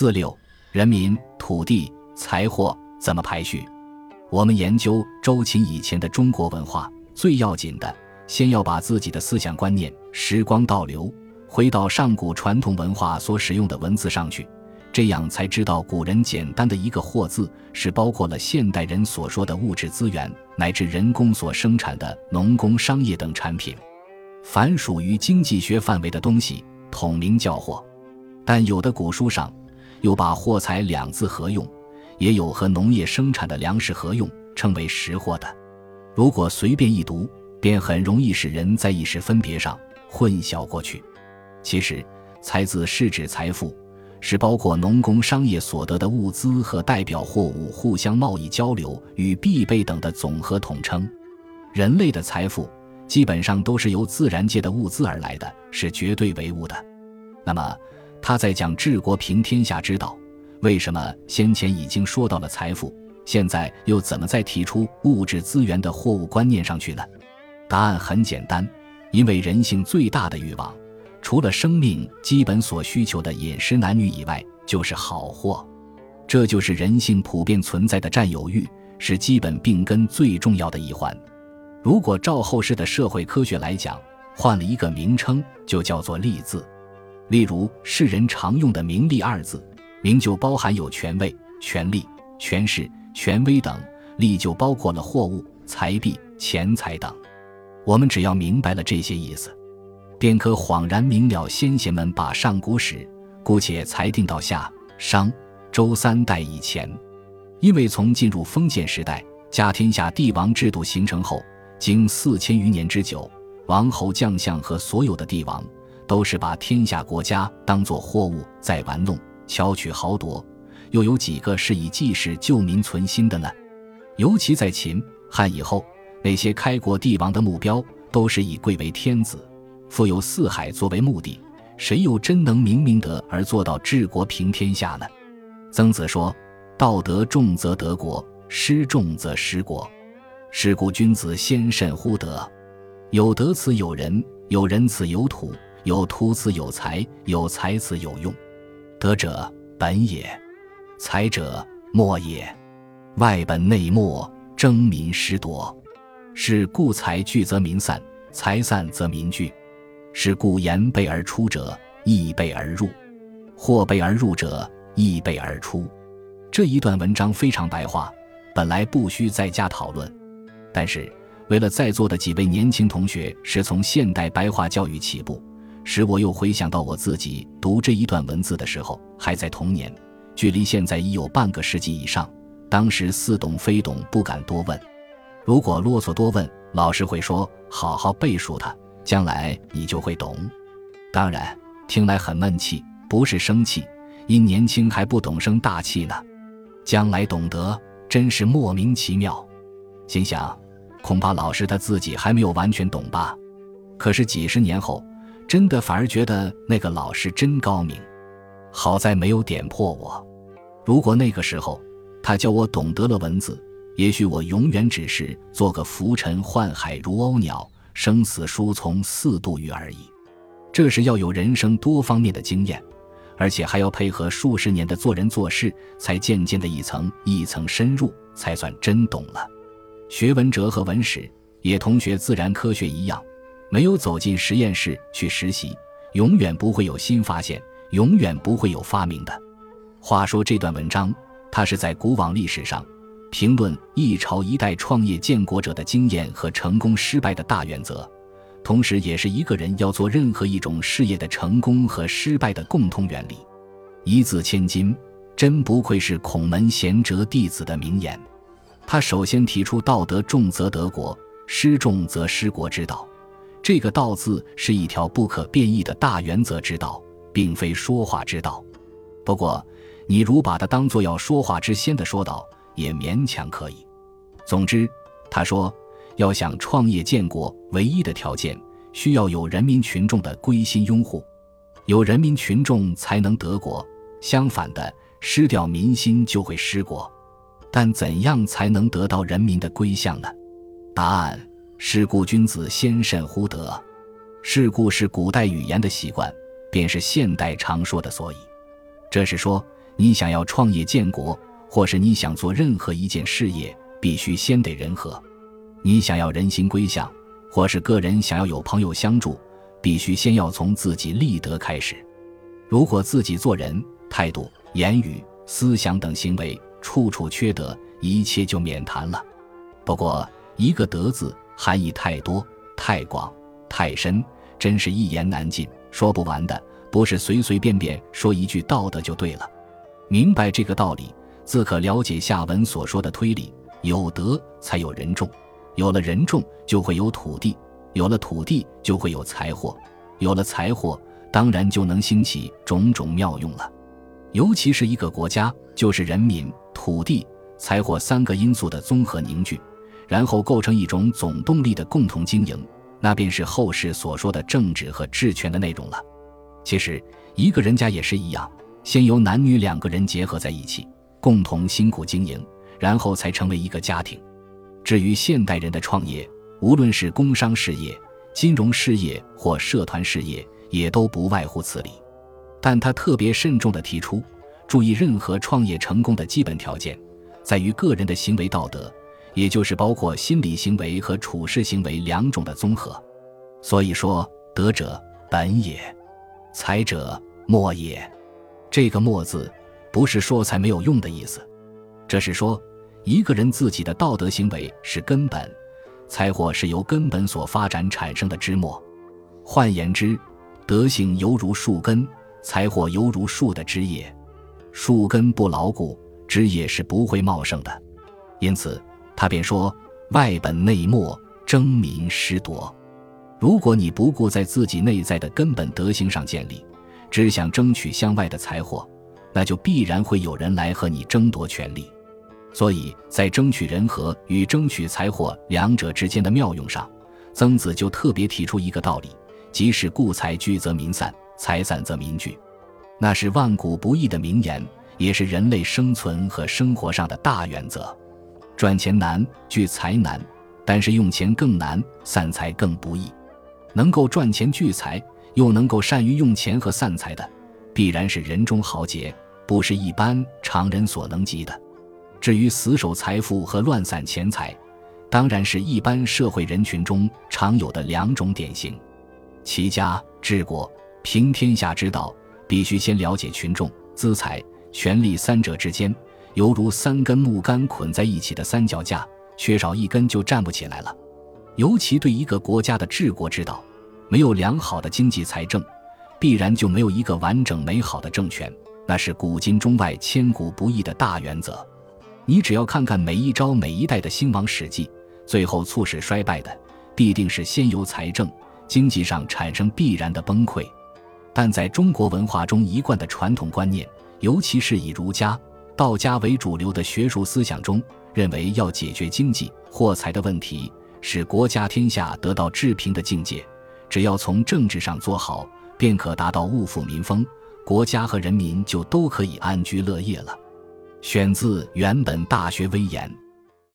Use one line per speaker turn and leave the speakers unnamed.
四六，人民、土地、财货怎么排序？我们研究周秦以前的中国文化，最要紧的，先要把自己的思想观念时光倒流，回到上古传统文化所使用的文字上去，这样才知道古人简单的一个“货”字，是包括了现代人所说的物质资源乃至人工所生产的农工商业等产品。凡属于经济学范围的东西，统名叫货。但有的古书上，又把“货财”两字合用。也有和农业生产的粮食合用，称为实货的。如果随便一读，便很容易使人在意识分别上混淆过去。其实，财字是指财富，是包括农工商业所得的物资和代表货物互相贸易交流与必备等的总和统称。人类的财富基本上都是由自然界的物资而来的，是绝对唯物的。那么，他在讲治国平天下之道。为什么先前已经说到了财富，现在又怎么再提出物质资源的货物观念上去呢？答案很简单，因为人性最大的欲望，除了生命基本所需求的饮食男女以外，就是好货。这就是人性普遍存在的占有欲，是基本病根最重要的一环。如果照后世的社会科学来讲，换了一个名称，就叫做利字。例如世人常用的名利二字。名就包含有权位、权力、权势、权威等；利就包括了货物、财币、钱财等。我们只要明白了这些意思，便可恍然明了先贤们把上古史姑且裁定到夏、商、周三代以前。因为从进入封建时代，家天下帝王制度形成后，经四千余年之久，王侯将相和所有的帝王，都是把天下国家当作货物在玩弄。巧取豪夺，又有几个是以济世救民存心的呢？尤其在秦汉以后，那些开国帝王的目标都是以贵为天子、富有四海作为目的。谁又真能明明德而做到治国平天下呢？曾子说：“道德重则得国，失重则失国。是故君子先慎乎德。有德此有人，有仁此有土，有土此有才，有财此有用。”德者本也，财者末也。外本内末，争民失夺。是故财聚则民散，财散则民聚。是故言备而出者，易备而入；或备而入者，易备而出。这一段文章非常白话，本来不需再加讨论。但是，为了在座的几位年轻同学是从现代白话教育起步。使我又回想到我自己读这一段文字的时候，还在童年，距离现在已有半个世纪以上。当时似懂非懂，不敢多问。如果啰嗦多问，老师会说：“好好背书它，将来你就会懂。”当然，听来很闷气，不是生气，因年轻还不懂生大气呢。将来懂得，真是莫名其妙。心想，恐怕老师他自己还没有完全懂吧。可是几十年后。真的反而觉得那个老师真高明，好在没有点破我。如果那个时候他教我懂得了文字，也许我永远只是做个浮沉宦海如鸥鸟，生死书从四度鱼而已。这是要有人生多方面的经验，而且还要配合数十年的做人做事，才渐渐的一层一层深入，才算真懂了。学文哲和文史，也同学自然科学一样。没有走进实验室去实习，永远不会有新发现，永远不会有发明的。话说这段文章，它是在古往历史上评论一朝一代创业建国者的经验和成功失败的大原则，同时也是一个人要做任何一种事业的成功和失败的共通原理。一字千金，真不愧是孔门贤哲弟子的名言。他首先提出“道德重则得国，失重则失国”之道。这个“道”字是一条不可变异的大原则之道，并非说话之道。不过，你如把它当作要说话之先的说道，也勉强可以。总之，他说，要想创业建国，唯一的条件需要有人民群众的归心拥护，有人民群众才能得国。相反的，失掉民心就会失国。但怎样才能得到人民的归向呢？答案。是故君子先慎乎德。是故是古代语言的习惯，便是现代常说的所以。这是说，你想要创业建国，或是你想做任何一件事业，必须先得人和；你想要人心归向，或是个人想要有朋友相助，必须先要从自己立德开始。如果自己做人态度、言语、思想等行为处处缺德，一切就免谈了。不过，一个“德”字含义太多、太广、太深，真是一言难尽，说不完的。不是随随便便说一句道德就对了。明白这个道理，自可了解下文所说的推理：有德才有人众，有了人众就会有土地，有了土地就会有财货，有了财货。当然就能兴起种种妙用了，尤其是一个国家，就是人民、土地、财货三个因素的综合凝聚，然后构成一种总动力的共同经营，那便是后世所说的政治和治权的内容了。其实，一个人家也是一样，先由男女两个人结合在一起，共同辛苦经营，然后才成为一个家庭。至于现代人的创业，无论是工商事业、金融事业或社团事业，也都不外乎此理，但他特别慎重地提出，注意任何创业成功的基本条件，在于个人的行为道德，也就是包括心理行为和处事行为两种的综合。所以说，德者本也，才者末也。这个“末”字，不是说才没有用的意思，这是说一个人自己的道德行为是根本，才或是由根本所发展产生的枝末。换言之。德性犹如树根，财货犹如树的枝叶，树根不牢固，枝叶是不会茂盛的。因此，他便说：“外本内末，争民失夺。”如果你不顾在自己内在的根本德行上建立，只想争取向外的财货，那就必然会有人来和你争夺权力。所以在争取人和与争取财货两者之间的妙用上，曾子就特别提出一个道理。即使故财聚则民散，财散则民聚，那是万古不易的名言，也是人类生存和生活上的大原则。赚钱难，聚财难，但是用钱更难，散财更不易。能够赚钱聚财，又能够善于用钱和散财的，必然是人中豪杰，不是一般常人所能及的。至于死守财富和乱散钱财，当然是一般社会人群中常有的两种典型。齐家治国平天下之道，必须先了解群众、资财、权力三者之间，犹如三根木杆捆在一起的三脚架，缺少一根就站不起来了。尤其对一个国家的治国之道，没有良好的经济财政，必然就没有一个完整美好的政权。那是古今中外千古不易的大原则。你只要看看每一朝每一代的兴亡史迹，最后促使衰败的，必定是先由财政。经济上产生必然的崩溃，但在中国文化中一贯的传统观念，尤其是以儒家、道家为主流的学术思想中，认为要解决经济货财的问题，使国家天下得到治平的境界，只要从政治上做好，便可达到物阜民丰，国家和人民就都可以安居乐业了。选自《原本大学威严》。